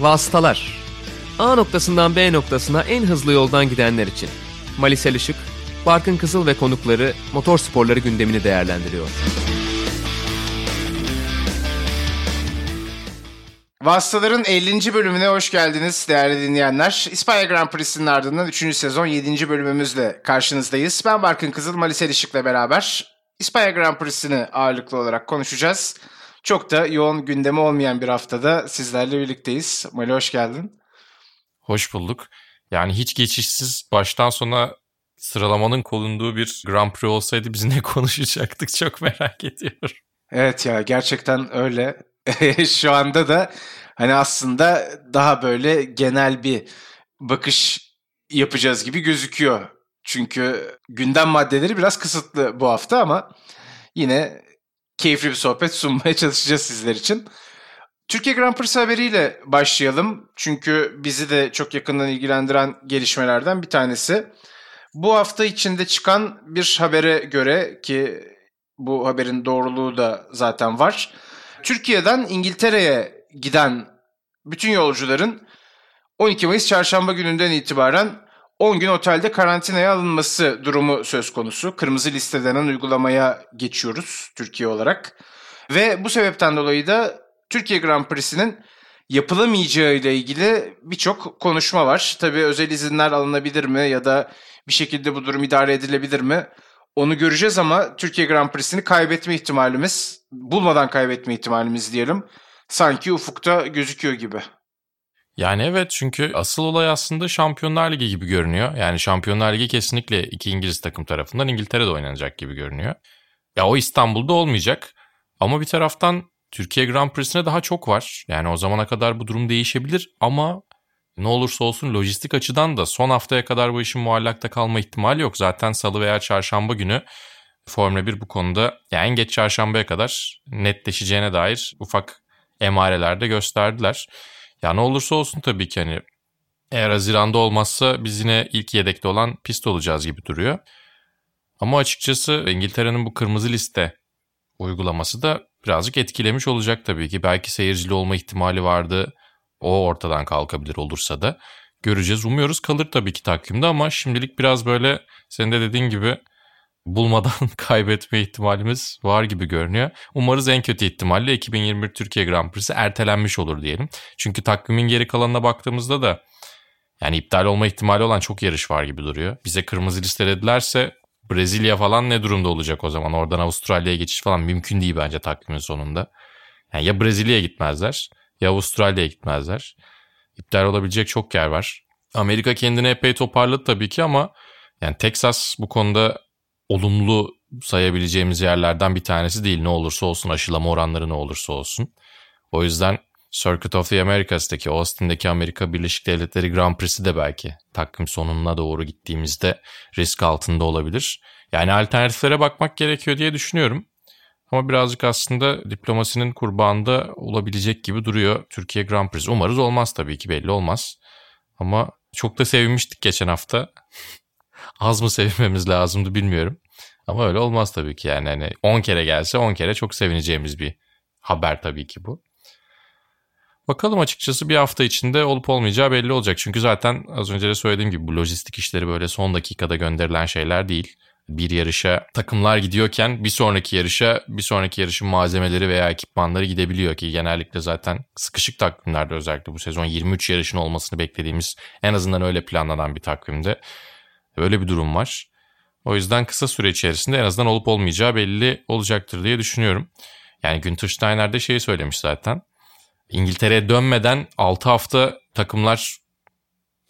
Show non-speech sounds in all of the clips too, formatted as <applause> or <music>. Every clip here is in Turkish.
Vasıtalar A noktasından B noktasına en hızlı yoldan gidenler için. Malisel Işık, Barkın Kızıl ve konukları motor sporları gündemini değerlendiriyor. Vasıtaların 50. bölümüne hoş geldiniz değerli dinleyenler. İspanya Grand Prix'sinin ardından 3. sezon 7. bölümümüzle karşınızdayız. Ben Barkın Kızıl, Malisel Işık'la beraber İspanya Grand Prix'sini ağırlıklı olarak konuşacağız. Çok da yoğun gündemi olmayan bir haftada sizlerle birlikteyiz. Mali hoş geldin. Hoş bulduk. Yani hiç geçişsiz baştan sona sıralamanın kolunduğu bir Grand Prix olsaydı biz ne <laughs> konuşacaktık çok merak ediyorum. Evet ya gerçekten öyle. <laughs> Şu anda da hani aslında daha böyle genel bir bakış yapacağız gibi gözüküyor. Çünkü gündem maddeleri biraz kısıtlı bu hafta ama yine keyifli bir sohbet sunmaya çalışacağız sizler için. Türkiye Grand Prix haberiyle başlayalım. Çünkü bizi de çok yakından ilgilendiren gelişmelerden bir tanesi. Bu hafta içinde çıkan bir habere göre ki bu haberin doğruluğu da zaten var. Türkiye'den İngiltere'ye giden bütün yolcuların 12 Mayıs çarşamba gününden itibaren 10 gün otelde karantinaya alınması durumu söz konusu. Kırmızı liste denen uygulamaya geçiyoruz Türkiye olarak. Ve bu sebepten dolayı da Türkiye Grand Prix'sinin yapılamayacağı ile ilgili birçok konuşma var. Tabii özel izinler alınabilir mi ya da bir şekilde bu durum idare edilebilir mi? Onu göreceğiz ama Türkiye Grand Prix'sini kaybetme ihtimalimiz, bulmadan kaybetme ihtimalimiz diyelim. Sanki ufukta gözüküyor gibi. Yani evet çünkü asıl olay aslında Şampiyonlar Ligi gibi görünüyor. Yani Şampiyonlar Ligi kesinlikle iki İngiliz takım tarafından İngiltere'de oynanacak gibi görünüyor. Ya o İstanbul'da olmayacak. Ama bir taraftan Türkiye Grand Prix'sine daha çok var. Yani o zamana kadar bu durum değişebilir ama ne olursa olsun lojistik açıdan da son haftaya kadar bu işin muallakta kalma ihtimali yok. Zaten salı veya çarşamba günü Formula 1 bu konuda yani en geç çarşambaya kadar netleşeceğine dair ufak emareler de gösterdiler. Ya ne olursa olsun tabii ki hani eğer Haziran'da olmazsa biz yine ilk yedekte olan pist olacağız gibi duruyor. Ama açıkçası İngiltere'nin bu kırmızı liste uygulaması da birazcık etkilemiş olacak tabii ki. Belki seyircili olma ihtimali vardı. O ortadan kalkabilir olursa da. Göreceğiz. Umuyoruz kalır tabii ki takvimde ama şimdilik biraz böyle senin de dediğin gibi bulmadan <laughs> kaybetme ihtimalimiz var gibi görünüyor. Umarız en kötü ihtimalle 2021 Türkiye Grand Prix'si ertelenmiş olur diyelim. Çünkü takvimin geri kalanına baktığımızda da yani iptal olma ihtimali olan çok yarış var gibi duruyor. Bize kırmızı listeledilerse Brezilya falan ne durumda olacak o zaman? Oradan Avustralya'ya geçiş falan mümkün değil bence takvimin sonunda. Yani ya Brezilya'ya gitmezler ya Avustralya'ya gitmezler. İptal olabilecek çok yer var. Amerika kendini epey toparladı tabii ki ama yani Texas bu konuda olumlu sayabileceğimiz yerlerden bir tanesi değil. Ne olursa olsun aşılama oranları ne olursa olsun. O yüzden Circuit of the Americas'taki Austin'deki Amerika Birleşik Devletleri Grand Prix'si de belki takvim sonuna doğru gittiğimizde risk altında olabilir. Yani alternatiflere bakmak gerekiyor diye düşünüyorum. Ama birazcık aslında diplomasinin kurbağında olabilecek gibi duruyor Türkiye Grand Prix. Umarız olmaz tabii ki belli olmaz. Ama çok da sevinmiştik geçen hafta. Az mı sevinmemiz lazımdı bilmiyorum. Ama öyle olmaz tabii ki yani. Hani 10 kere gelse 10 kere çok sevineceğimiz bir haber tabii ki bu. Bakalım açıkçası bir hafta içinde olup olmayacağı belli olacak. Çünkü zaten az önce de söylediğim gibi bu lojistik işleri böyle son dakikada gönderilen şeyler değil. Bir yarışa takımlar gidiyorken bir sonraki yarışa bir sonraki yarışın malzemeleri veya ekipmanları gidebiliyor ki genellikle zaten sıkışık takvimlerde özellikle bu sezon 23 yarışın olmasını beklediğimiz en azından öyle planlanan bir takvimde böyle bir durum var. O yüzden kısa süre içerisinde en azından olup olmayacağı belli olacaktır diye düşünüyorum. Yani Günther Steiner de şeyi söylemiş zaten. İngiltere'ye dönmeden 6 hafta takımlar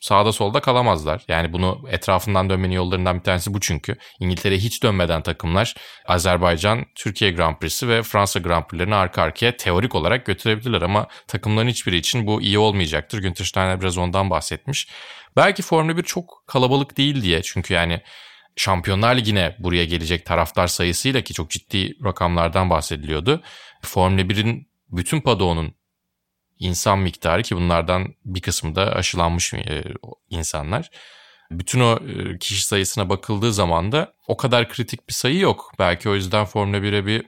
sağda solda kalamazlar. Yani bunu etrafından dönmenin yollarından bir tanesi bu çünkü. İngiltere'ye hiç dönmeden takımlar Azerbaycan, Türkiye Grand Prix'si ve Fransa Grand Prix'lerini arka arkaya teorik olarak götürebilirler ama takımların hiçbiri için bu iyi olmayacaktır. Günther Steiner biraz ondan bahsetmiş. Belki Formula 1 çok kalabalık değil diye çünkü yani Şampiyonlar Ligi'ne buraya gelecek taraftar sayısıyla ki çok ciddi rakamlardan bahsediliyordu. Formula 1'in bütün padonun insan miktarı ki bunlardan bir kısmı da aşılanmış e, insanlar. Bütün o e, kişi sayısına bakıldığı zaman da o kadar kritik bir sayı yok. Belki o yüzden Formula 1'e bir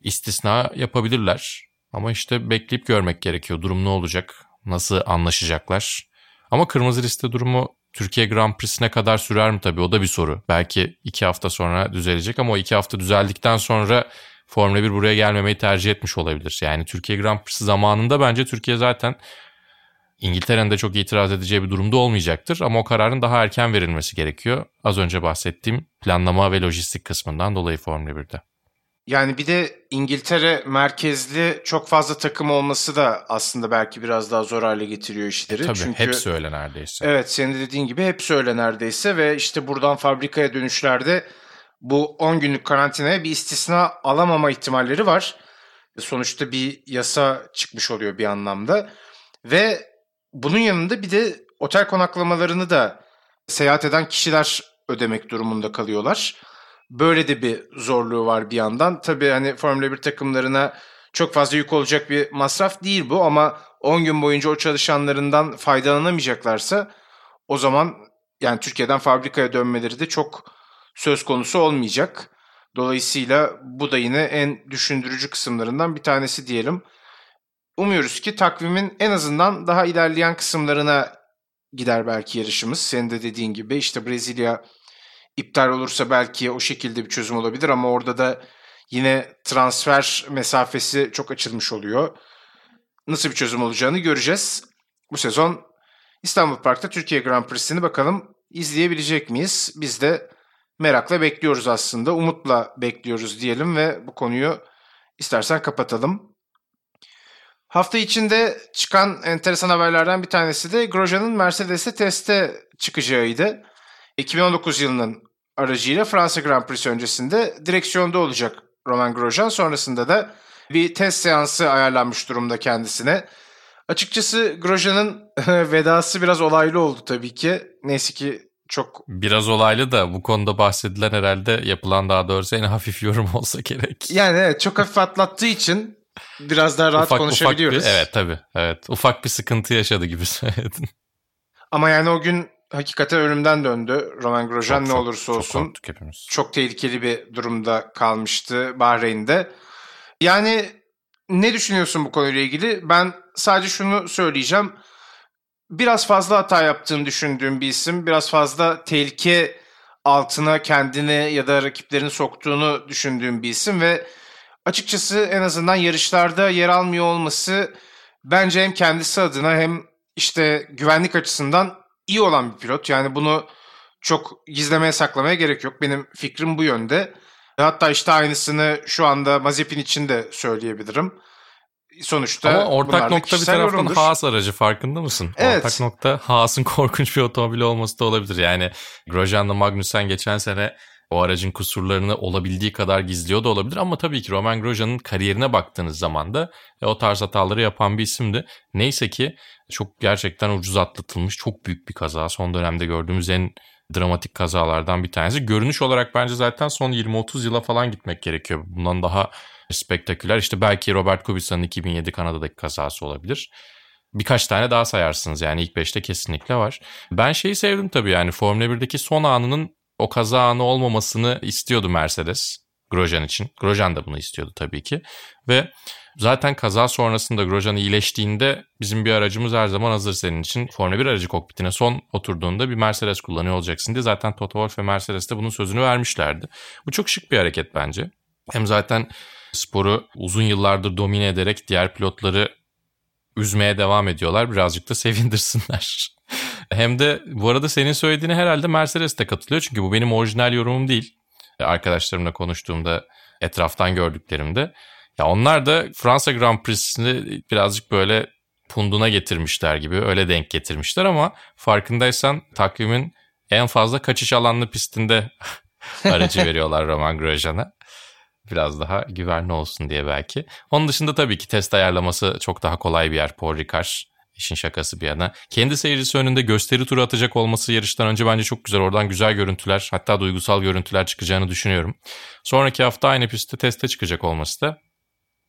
istisna yapabilirler. Ama işte bekleyip görmek gerekiyor. Durum ne olacak? Nasıl anlaşacaklar? Ama kırmızı liste durumu Türkiye Grand Prix'sine kadar sürer mi tabii o da bir soru. Belki iki hafta sonra düzelecek ama o iki hafta düzeldikten sonra Formula 1 buraya gelmemeyi tercih etmiş olabilir. Yani Türkiye Grand Prix'si zamanında bence Türkiye zaten İngiltere'nin de çok itiraz edeceği bir durumda olmayacaktır ama o kararın daha erken verilmesi gerekiyor. Az önce bahsettiğim planlama ve lojistik kısmından dolayı Formula 1'de. Yani bir de İngiltere merkezli çok fazla takım olması da aslında belki biraz daha zor hale getiriyor işleri. E, tabii Çünkü, hepsi öyle neredeyse. Evet senin de dediğin gibi hepsi öyle neredeyse ve işte buradan fabrikaya dönüşlerde bu 10 günlük karantinaya bir istisna alamama ihtimalleri var. Sonuçta bir yasa çıkmış oluyor bir anlamda. Ve bunun yanında bir de otel konaklamalarını da seyahat eden kişiler ödemek durumunda kalıyorlar. Böyle de bir zorluğu var bir yandan. Tabii hani Formula 1 takımlarına çok fazla yük olacak bir masraf değil bu ama 10 gün boyunca o çalışanlarından faydalanamayacaklarsa o zaman yani Türkiye'den fabrikaya dönmeleri de çok söz konusu olmayacak. Dolayısıyla bu da yine en düşündürücü kısımlarından bir tanesi diyelim. Umuyoruz ki takvimin en azından daha ilerleyen kısımlarına gider belki yarışımız. Senin de dediğin gibi işte Brezilya iptal olursa belki o şekilde bir çözüm olabilir ama orada da yine transfer mesafesi çok açılmış oluyor. Nasıl bir çözüm olacağını göreceğiz. Bu sezon İstanbul Park'ta Türkiye Grand Prix'sini bakalım izleyebilecek miyiz? Biz de merakla bekliyoruz aslında. Umutla bekliyoruz diyelim ve bu konuyu istersen kapatalım. Hafta içinde çıkan enteresan haberlerden bir tanesi de Grosjean'ın Mercedes'te teste çıkacağıydı. 2019 yılının aracıyla Fransa Grand Prix öncesinde direksiyonda olacak Roman Grosjean. Sonrasında da bir test seansı ayarlanmış durumda kendisine. Açıkçası Grosjean'ın <laughs> vedası biraz olaylı oldu tabii ki. Neyse ki çok... Biraz olaylı da bu konuda bahsedilen herhalde yapılan daha doğrusu en hafif yorum <laughs> olsa gerek. Yani evet çok hafif atlattığı için biraz daha rahat ufak, konuşabiliyoruz. Ufak bir, evet tabii. Evet. Ufak bir sıkıntı yaşadı gibi <laughs> söyledin. Ama yani o gün hakikaten ölümden döndü. Roman Grosjean ne olursa olsun. Çok. Çok tehlikeli bir durumda kalmıştı Bahreyn'de. Yani ne düşünüyorsun bu konuyla ilgili? Ben sadece şunu söyleyeceğim. Biraz fazla hata yaptığını düşündüğüm bir isim. Biraz fazla tehlike altına kendini ya da rakiplerini soktuğunu düşündüğüm bir isim ve açıkçası en azından yarışlarda yer almıyor olması bence hem kendisi adına hem işte güvenlik açısından iyi olan bir pilot. Yani bunu çok gizlemeye saklamaya gerek yok. Benim fikrim bu yönde. Hatta işte aynısını şu anda Mazepin için de söyleyebilirim. Sonuçta Ama ortak nokta bir taraftan yorumdur. Haas aracı farkında mısın? Evet. Ortak nokta Haas'ın <laughs> korkunç bir otomobil olması da olabilir. Yani Grosjean'la Magnussen geçen sene o aracın kusurlarını olabildiği kadar gizliyor da olabilir. Ama tabii ki Roman Grosjean'ın kariyerine baktığınız zaman da e, o tarz hataları yapan bir isimdi. Neyse ki çok gerçekten ucuz atlatılmış çok büyük bir kaza. Son dönemde gördüğümüz en dramatik kazalardan bir tanesi. Görünüş olarak bence zaten son 20-30 yıla falan gitmek gerekiyor. Bundan daha spektaküler. İşte belki Robert Kubica'nın 2007 Kanada'daki kazası olabilir. Birkaç tane daha sayarsınız yani ilk 5'te kesinlikle var. Ben şeyi sevdim tabii yani Formula 1'deki son anının o kaza anı olmamasını istiyordu Mercedes. Grosjean için. Grosjean da bunu istiyordu tabii ki. Ve zaten kaza sonrasında Grosjean iyileştiğinde bizim bir aracımız her zaman hazır senin için. Formula 1 aracı kokpitine son oturduğunda bir Mercedes kullanıyor olacaksın diye zaten Toto Wolff ve Mercedes de bunun sözünü vermişlerdi. Bu çok şık bir hareket bence. Hem zaten sporu uzun yıllardır domine ederek diğer pilotları üzmeye devam ediyorlar. Birazcık da sevindirsinler. <laughs> Hem de bu arada senin söylediğine herhalde Mercedes de katılıyor. Çünkü bu benim orijinal yorumum değil. Arkadaşlarımla konuştuğumda, etraftan gördüklerimde. Ya onlar da Fransa Grand Prix'sini birazcık böyle punduna getirmişler gibi öyle denk getirmişler ama farkındaysan takvimin en fazla kaçış alanlı pistinde <laughs> aracı <laughs> veriyorlar Roman Grosjean'a. Biraz daha güvenli olsun diye belki. Onun dışında tabii ki test ayarlaması çok daha kolay bir yer Paul Ricard. İşin şakası bir yana. Kendi seyircisi önünde gösteri turu atacak olması yarıştan önce bence çok güzel. Oradan güzel görüntüler hatta duygusal görüntüler çıkacağını düşünüyorum. Sonraki hafta aynı pistte teste çıkacak olması da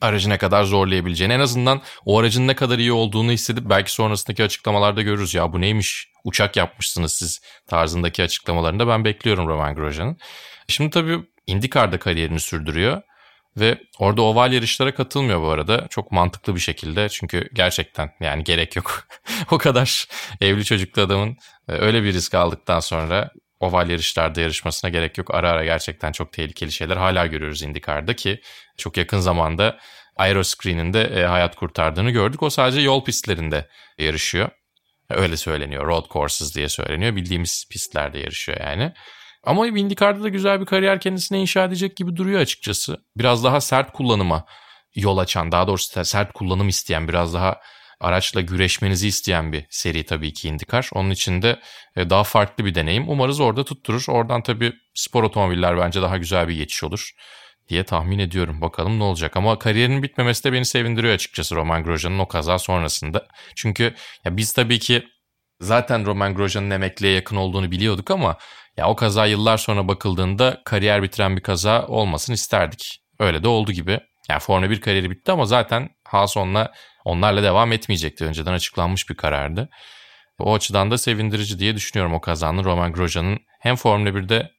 aracı ne kadar zorlayabileceğini en azından o aracın ne kadar iyi olduğunu hissedip belki sonrasındaki açıklamalarda görürüz. Ya bu neymiş uçak yapmışsınız siz tarzındaki açıklamalarında ben bekliyorum Roman Grosjean'ın. Şimdi tabii IndyCar'da kariyerini sürdürüyor. Ve orada oval yarışlara katılmıyor bu arada. Çok mantıklı bir şekilde. Çünkü gerçekten yani gerek yok. <laughs> o kadar evli çocuklu adamın e, öyle bir risk aldıktan sonra oval yarışlarda yarışmasına gerek yok. Ara ara gerçekten çok tehlikeli şeyler hala görüyoruz IndyCar'da ki çok yakın zamanda Aeroscreen'in de e, hayat kurtardığını gördük. O sadece yol pistlerinde yarışıyor. Öyle söyleniyor. Road courses diye söyleniyor. Bildiğimiz pistlerde yarışıyor yani. Ama IndyCar'da da güzel bir kariyer kendisine inşa edecek gibi duruyor açıkçası. Biraz daha sert kullanıma yol açan, daha doğrusu sert kullanım isteyen, biraz daha araçla güreşmenizi isteyen bir seri tabii ki IndyCar. Onun için de e, daha farklı bir deneyim. Umarız orada tutturur. Oradan tabii spor otomobiller bence daha güzel bir geçiş olur diye tahmin ediyorum. Bakalım ne olacak. Ama kariyerinin bitmemesi de beni sevindiriyor açıkçası Roman Grosjean'ın o kaza sonrasında. Çünkü ya biz tabii ki zaten Roman Grosjean'ın emekliye yakın olduğunu biliyorduk ama ya o kaza yıllar sonra bakıldığında kariyer bitiren bir kaza olmasını isterdik. Öyle de oldu gibi. Yani Formula 1 kariyeri bitti ama zaten Haas onunla, onlarla devam etmeyecekti. Önceden açıklanmış bir karardı. O açıdan da sevindirici diye düşünüyorum o kazanın Roman Grosjean'ın hem Formula 1'de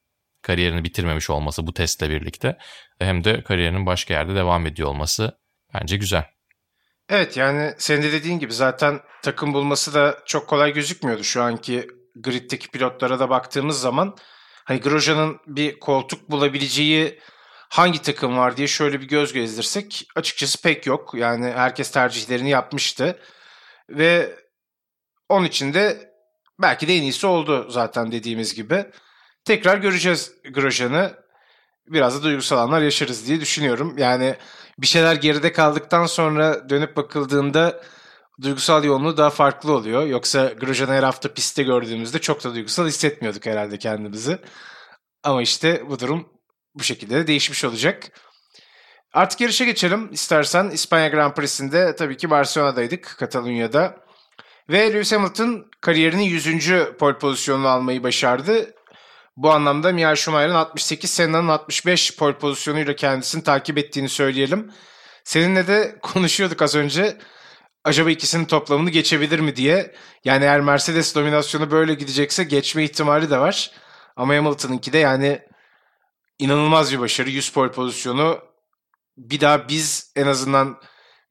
kariyerini bitirmemiş olması bu testle birlikte hem de kariyerinin başka yerde devam ediyor olması bence güzel. Evet yani senin de dediğin gibi zaten takım bulması da çok kolay gözükmüyordu şu anki griddeki pilotlara da baktığımız zaman. Hani Grosjean'ın bir koltuk bulabileceği hangi takım var diye şöyle bir göz gezdirsek açıkçası pek yok. Yani herkes tercihlerini yapmıştı. Ve onun için de belki de en iyisi oldu zaten dediğimiz gibi. Tekrar göreceğiz Grosjean'ı. Biraz da duygusal anlar yaşarız diye düşünüyorum. Yani bir şeyler geride kaldıktan sonra dönüp bakıldığında duygusal yoğunluğu daha farklı oluyor. Yoksa Grosjean'ı her hafta pistte gördüğümüzde çok da duygusal hissetmiyorduk herhalde kendimizi. Ama işte bu durum bu şekilde de değişmiş olacak. Artık yarışa geçelim istersen. İspanya Grand Prix'sinde tabii ki Barcelona'daydık, Katalunya'da. Ve Lewis Hamilton kariyerinin 100. pole pozisyonunu almayı başardı. Bu anlamda Michael Schumacher'ın 68, Senna'nın 65 pole pozisyonuyla kendisini takip ettiğini söyleyelim. Seninle de <laughs> konuşuyorduk az önce. Acaba ikisinin toplamını geçebilir mi diye. Yani eğer Mercedes dominasyonu böyle gidecekse geçme ihtimali de var. Ama Hamilton'ınki de yani inanılmaz bir başarı. 100 pole pozisyonu. Bir daha biz en azından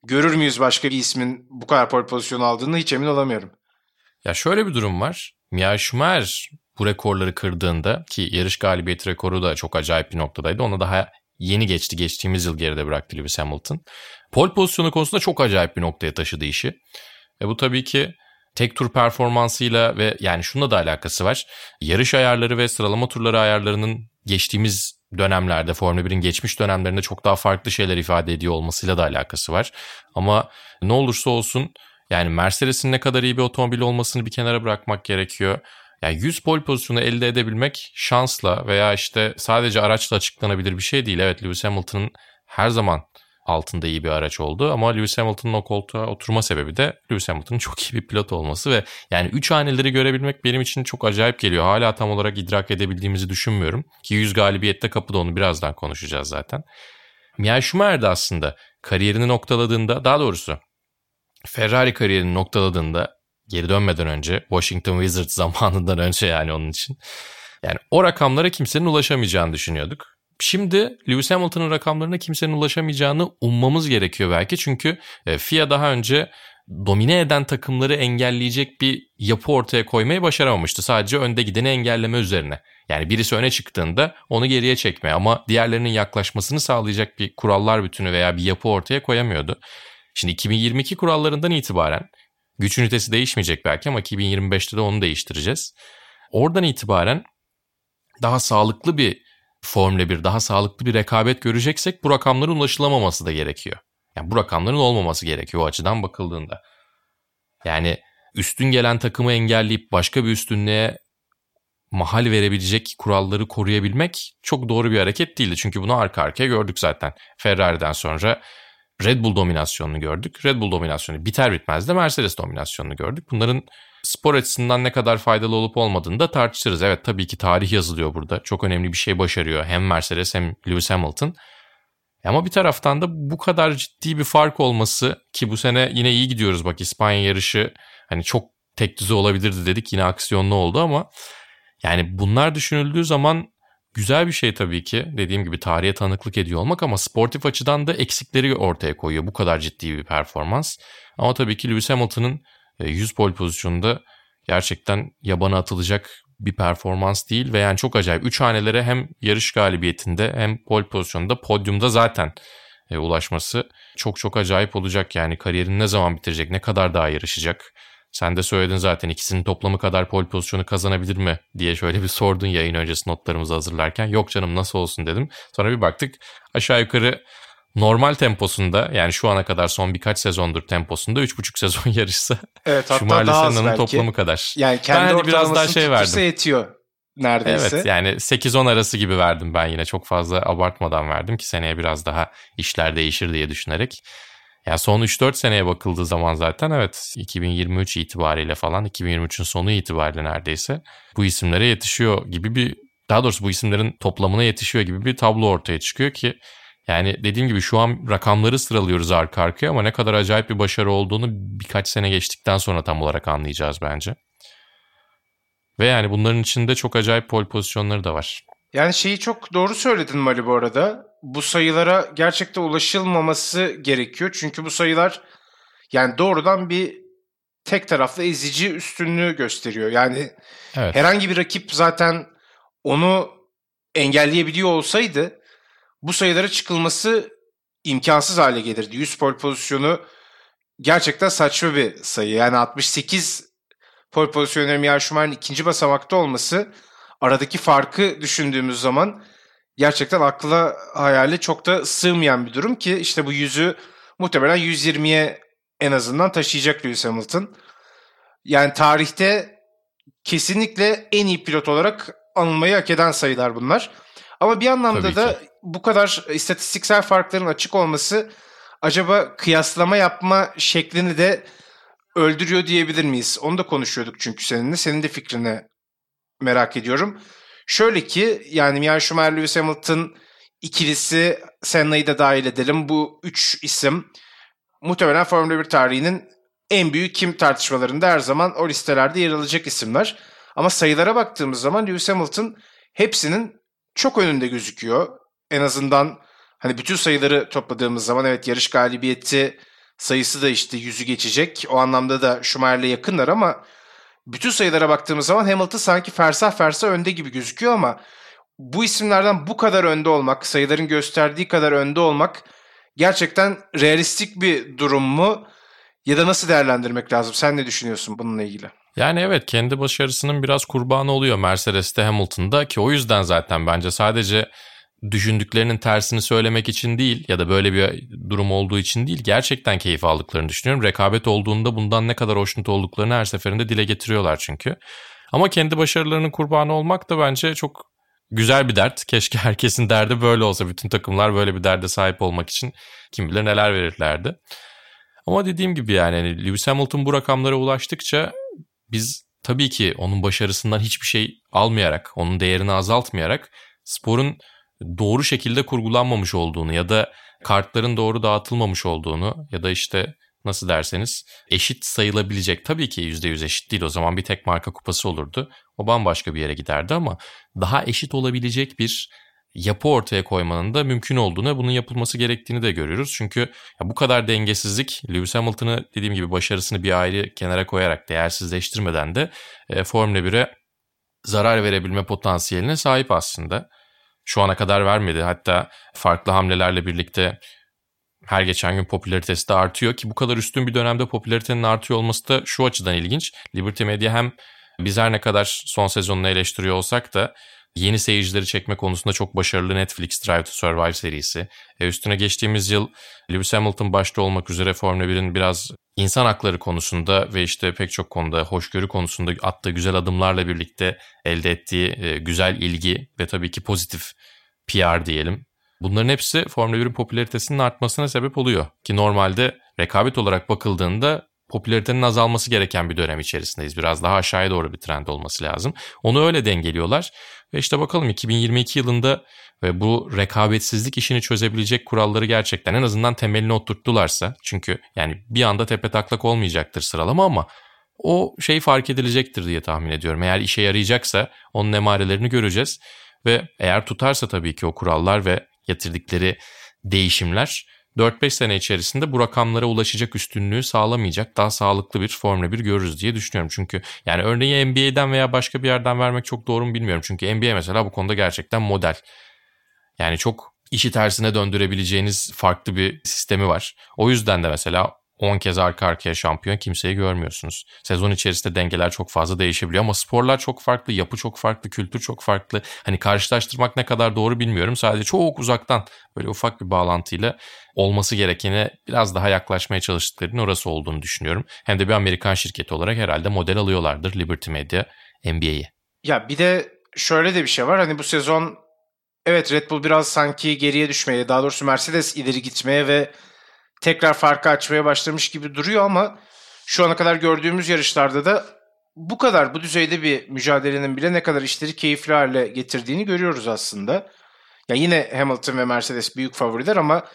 görür müyüz başka bir ismin bu kadar pole pozisyonu aldığını hiç emin olamıyorum. Ya şöyle bir durum var. Mia Schumacher bu rekorları kırdığında ki yarış galibiyeti rekoru da çok acayip bir noktadaydı. Onu daha yeni geçti. Geçtiğimiz yıl geride bıraktı Lewis Hamilton. Pol pozisyonu konusunda çok acayip bir noktaya taşıdı işi. E bu tabii ki tek tur performansıyla ve yani şununla da alakası var. Yarış ayarları ve sıralama turları ayarlarının geçtiğimiz dönemlerde Formula 1'in geçmiş dönemlerinde çok daha farklı şeyler ifade ediyor olmasıyla da alakası var. Ama ne olursa olsun yani Mercedes'in ne kadar iyi bir otomobil olmasını bir kenara bırakmak gerekiyor. Yani 100 pol pozisyonu elde edebilmek şansla veya işte sadece araçla açıklanabilir bir şey değil. Evet Lewis Hamilton'ın her zaman altında iyi bir araç oldu ama Lewis Hamilton'ın o koltuğa oturma sebebi de Lewis Hamilton'ın çok iyi bir pilot olması ve yani 3 haneleri görebilmek benim için çok acayip geliyor. Hala tam olarak idrak edebildiğimizi düşünmüyorum ki 100 galibiyette kapıda onu birazdan konuşacağız zaten. Michael Schumacher de aslında kariyerini noktaladığında daha doğrusu Ferrari kariyerini noktaladığında geri dönmeden önce Washington Wizards <laughs> zamanından önce yani onun için. Yani o rakamlara kimsenin ulaşamayacağını düşünüyorduk. Şimdi Lewis Hamilton'ın rakamlarına kimsenin ulaşamayacağını ummamız gerekiyor belki. Çünkü e, FIA daha önce domine eden takımları engelleyecek bir yapı ortaya koymayı başaramamıştı. Sadece önde gideni engelleme üzerine. Yani birisi öne çıktığında onu geriye çekme ama diğerlerinin yaklaşmasını sağlayacak bir kurallar bütünü veya bir yapı ortaya koyamıyordu. Şimdi 2022 kurallarından itibaren güç ünitesi değişmeyecek belki ama 2025'te de onu değiştireceğiz. Oradan itibaren daha sağlıklı bir Formula 1, daha sağlıklı bir rekabet göreceksek bu rakamların ulaşılamaması da gerekiyor. Yani bu rakamların olmaması gerekiyor o açıdan bakıldığında. Yani üstün gelen takımı engelleyip başka bir üstünlüğe mahal verebilecek kuralları koruyabilmek çok doğru bir hareket değildi. Çünkü bunu arka arkaya gördük zaten. Ferrari'den sonra Red Bull dominasyonunu gördük. Red Bull dominasyonu biter bitmez de Mercedes dominasyonunu gördük. Bunların spor açısından ne kadar faydalı olup olmadığını da tartışırız. Evet tabii ki tarih yazılıyor burada. Çok önemli bir şey başarıyor hem Mercedes hem Lewis Hamilton. Ama bir taraftan da bu kadar ciddi bir fark olması ki bu sene yine iyi gidiyoruz bak İspanya yarışı hani çok tek düze olabilirdi dedik yine aksiyonlu oldu ama yani bunlar düşünüldüğü zaman güzel bir şey tabii ki. Dediğim gibi tarihe tanıklık ediyor olmak ama sportif açıdan da eksikleri ortaya koyuyor. Bu kadar ciddi bir performans. Ama tabii ki Lewis Hamilton'ın 100 e, pol pozisyonunda gerçekten yabana atılacak bir performans değil ve yani çok acayip. Üç hanelere hem yarış galibiyetinde hem pol pozisyonunda podyumda zaten e, ulaşması çok çok acayip olacak. Yani kariyerini ne zaman bitirecek, ne kadar daha yarışacak. Sen de söyledin zaten ikisinin toplamı kadar pol pozisyonu kazanabilir mi diye şöyle bir sordun yayın öncesi notlarımızı hazırlarken. Yok canım nasıl olsun dedim. Sonra bir baktık aşağı yukarı normal temposunda yani şu ana kadar son birkaç sezondur temposunda 3,5 sezon <laughs> yarışsa evet, hatta Schumacher'le daha toplamı kadar. Yani kendi ben hani biraz daha şey verdim. yetiyor neredeyse. Evet yani 8-10 arası gibi verdim ben yine çok fazla abartmadan verdim ki seneye biraz daha işler değişir diye düşünerek. Ya son 3-4 seneye bakıldığı zaman zaten evet 2023 itibariyle falan 2023'ün sonu itibariyle neredeyse bu isimlere yetişiyor gibi bir daha doğrusu bu isimlerin toplamına yetişiyor gibi bir tablo ortaya çıkıyor ki yani dediğim gibi şu an rakamları sıralıyoruz arka arkaya ama ne kadar acayip bir başarı olduğunu birkaç sene geçtikten sonra tam olarak anlayacağız bence. Ve yani bunların içinde çok acayip pol pozisyonları da var. Yani şeyi çok doğru söyledin Mali bu arada. Bu sayılara gerçekten ulaşılmaması gerekiyor. Çünkü bu sayılar yani doğrudan bir tek taraflı ezici üstünlüğü gösteriyor. Yani evet. herhangi bir rakip zaten onu engelleyebiliyor olsaydı bu sayılara çıkılması imkansız hale gelirdi. 100 pol pozisyonu gerçekten saçma bir sayı. Yani 68 pol pozisyonu Michael Schumacher'in ikinci basamakta olması aradaki farkı düşündüğümüz zaman gerçekten akla hayale çok da sığmayan bir durum ki işte bu yüzü muhtemelen 120'ye en azından taşıyacak Lewis Hamilton. Yani tarihte kesinlikle en iyi pilot olarak anılmayı hak eden sayılar bunlar. Ama bir anlamda da bu kadar istatistiksel farkların açık olması acaba kıyaslama yapma şeklini de öldürüyor diyebilir miyiz? Onu da konuşuyorduk çünkü seninle. Senin de fikrini merak ediyorum. Şöyle ki yani Michael Schumacher, Lewis Hamilton ikilisi Senna'yı da dahil edelim. Bu üç isim muhtemelen Formula 1 tarihinin en büyük kim tartışmalarında her zaman o listelerde yer alacak isimler. Ama sayılara baktığımız zaman Lewis Hamilton hepsinin çok önünde gözüküyor. En azından hani bütün sayıları topladığımız zaman evet yarış galibiyeti sayısı da işte yüzü geçecek. O anlamda da Schumacher'le yakınlar ama bütün sayılara baktığımız zaman Hamilton sanki fersah fersah önde gibi gözüküyor ama bu isimlerden bu kadar önde olmak, sayıların gösterdiği kadar önde olmak gerçekten realistik bir durum mu? Ya da nasıl değerlendirmek lazım? Sen ne düşünüyorsun bununla ilgili? Yani evet kendi başarısının biraz kurbanı oluyor Mercedes'te Hamilton'da ki o yüzden zaten bence sadece düşündüklerinin tersini söylemek için değil ya da böyle bir durum olduğu için değil gerçekten keyif aldıklarını düşünüyorum. Rekabet olduğunda bundan ne kadar hoşnut olduklarını her seferinde dile getiriyorlar çünkü. Ama kendi başarılarının kurbanı olmak da bence çok güzel bir dert. Keşke <laughs> herkesin derdi böyle olsa. Bütün takımlar böyle bir derde sahip olmak için kim bilir neler verirlerdi. Ama dediğim gibi yani hani Lewis Hamilton bu rakamlara ulaştıkça biz tabii ki onun başarısından hiçbir şey almayarak, onun değerini azaltmayarak sporun doğru şekilde kurgulanmamış olduğunu ya da kartların doğru dağıtılmamış olduğunu ya da işte nasıl derseniz eşit sayılabilecek tabii ki %100 eşit değil o zaman bir tek marka kupası olurdu. O bambaşka bir yere giderdi ama daha eşit olabilecek bir yapı ortaya koymanın da mümkün olduğunu, bunun yapılması gerektiğini de görüyoruz. Çünkü ya bu kadar dengesizlik Lewis Hamilton'ı dediğim gibi başarısını bir ayrı kenara koyarak değersizleştirmeden de e, Formula 1'e zarar verebilme potansiyeline sahip aslında. Şu ana kadar vermedi. Hatta farklı hamlelerle birlikte her geçen gün popülaritesi de artıyor ki bu kadar üstün bir dönemde popülaritenin artıyor olması da şu açıdan ilginç. Liberty Media hem biz her ne kadar son sezonunu eleştiriyor olsak da yeni seyircileri çekme konusunda çok başarılı Netflix Drive to Survive serisi. E üstüne geçtiğimiz yıl Lewis Hamilton başta olmak üzere Formula 1'in biraz insan hakları konusunda ve işte pek çok konuda hoşgörü konusunda attığı güzel adımlarla birlikte elde ettiği e, güzel ilgi ve tabii ki pozitif PR diyelim. Bunların hepsi Formula 1'in popülaritesinin artmasına sebep oluyor. Ki normalde rekabet olarak bakıldığında popülaritenin azalması gereken bir dönem içerisindeyiz. Biraz daha aşağıya doğru bir trend olması lazım. Onu öyle dengeliyorlar. Ve işte bakalım 2022 yılında ve bu rekabetsizlik işini çözebilecek kuralları gerçekten en azından temelini oturttularsa çünkü yani bir anda tepe taklak olmayacaktır sıralama ama o şey fark edilecektir diye tahmin ediyorum. Eğer işe yarayacaksa onun emarelerini göreceğiz. Ve eğer tutarsa tabii ki o kurallar ve getirdikleri değişimler 4-5 sene içerisinde bu rakamlara ulaşacak üstünlüğü sağlamayacak daha sağlıklı bir Formula 1 görürüz diye düşünüyorum. Çünkü yani örneği NBA'den veya başka bir yerden vermek çok doğru mu bilmiyorum. Çünkü NBA mesela bu konuda gerçekten model. Yani çok işi tersine döndürebileceğiniz farklı bir sistemi var. O yüzden de mesela 10 kez arka arkaya şampiyon kimseyi görmüyorsunuz. Sezon içerisinde dengeler çok fazla değişebiliyor ama sporlar çok farklı, yapı çok farklı, kültür çok farklı. Hani karşılaştırmak ne kadar doğru bilmiyorum. Sadece çok uzaktan böyle ufak bir bağlantıyla olması gerekene biraz daha yaklaşmaya çalıştıklarının orası olduğunu düşünüyorum. Hem de bir Amerikan şirketi olarak herhalde model alıyorlardır Liberty Media NBA'yi. Ya bir de şöyle de bir şey var. Hani bu sezon evet Red Bull biraz sanki geriye düşmeye, daha doğrusu Mercedes ileri gitmeye ve tekrar farkı açmaya başlamış gibi duruyor ama şu ana kadar gördüğümüz yarışlarda da bu kadar bu düzeyde bir mücadelenin bile ne kadar işleri keyifli hale getirdiğini görüyoruz aslında. Ya yine Hamilton ve Mercedes büyük favoriler ama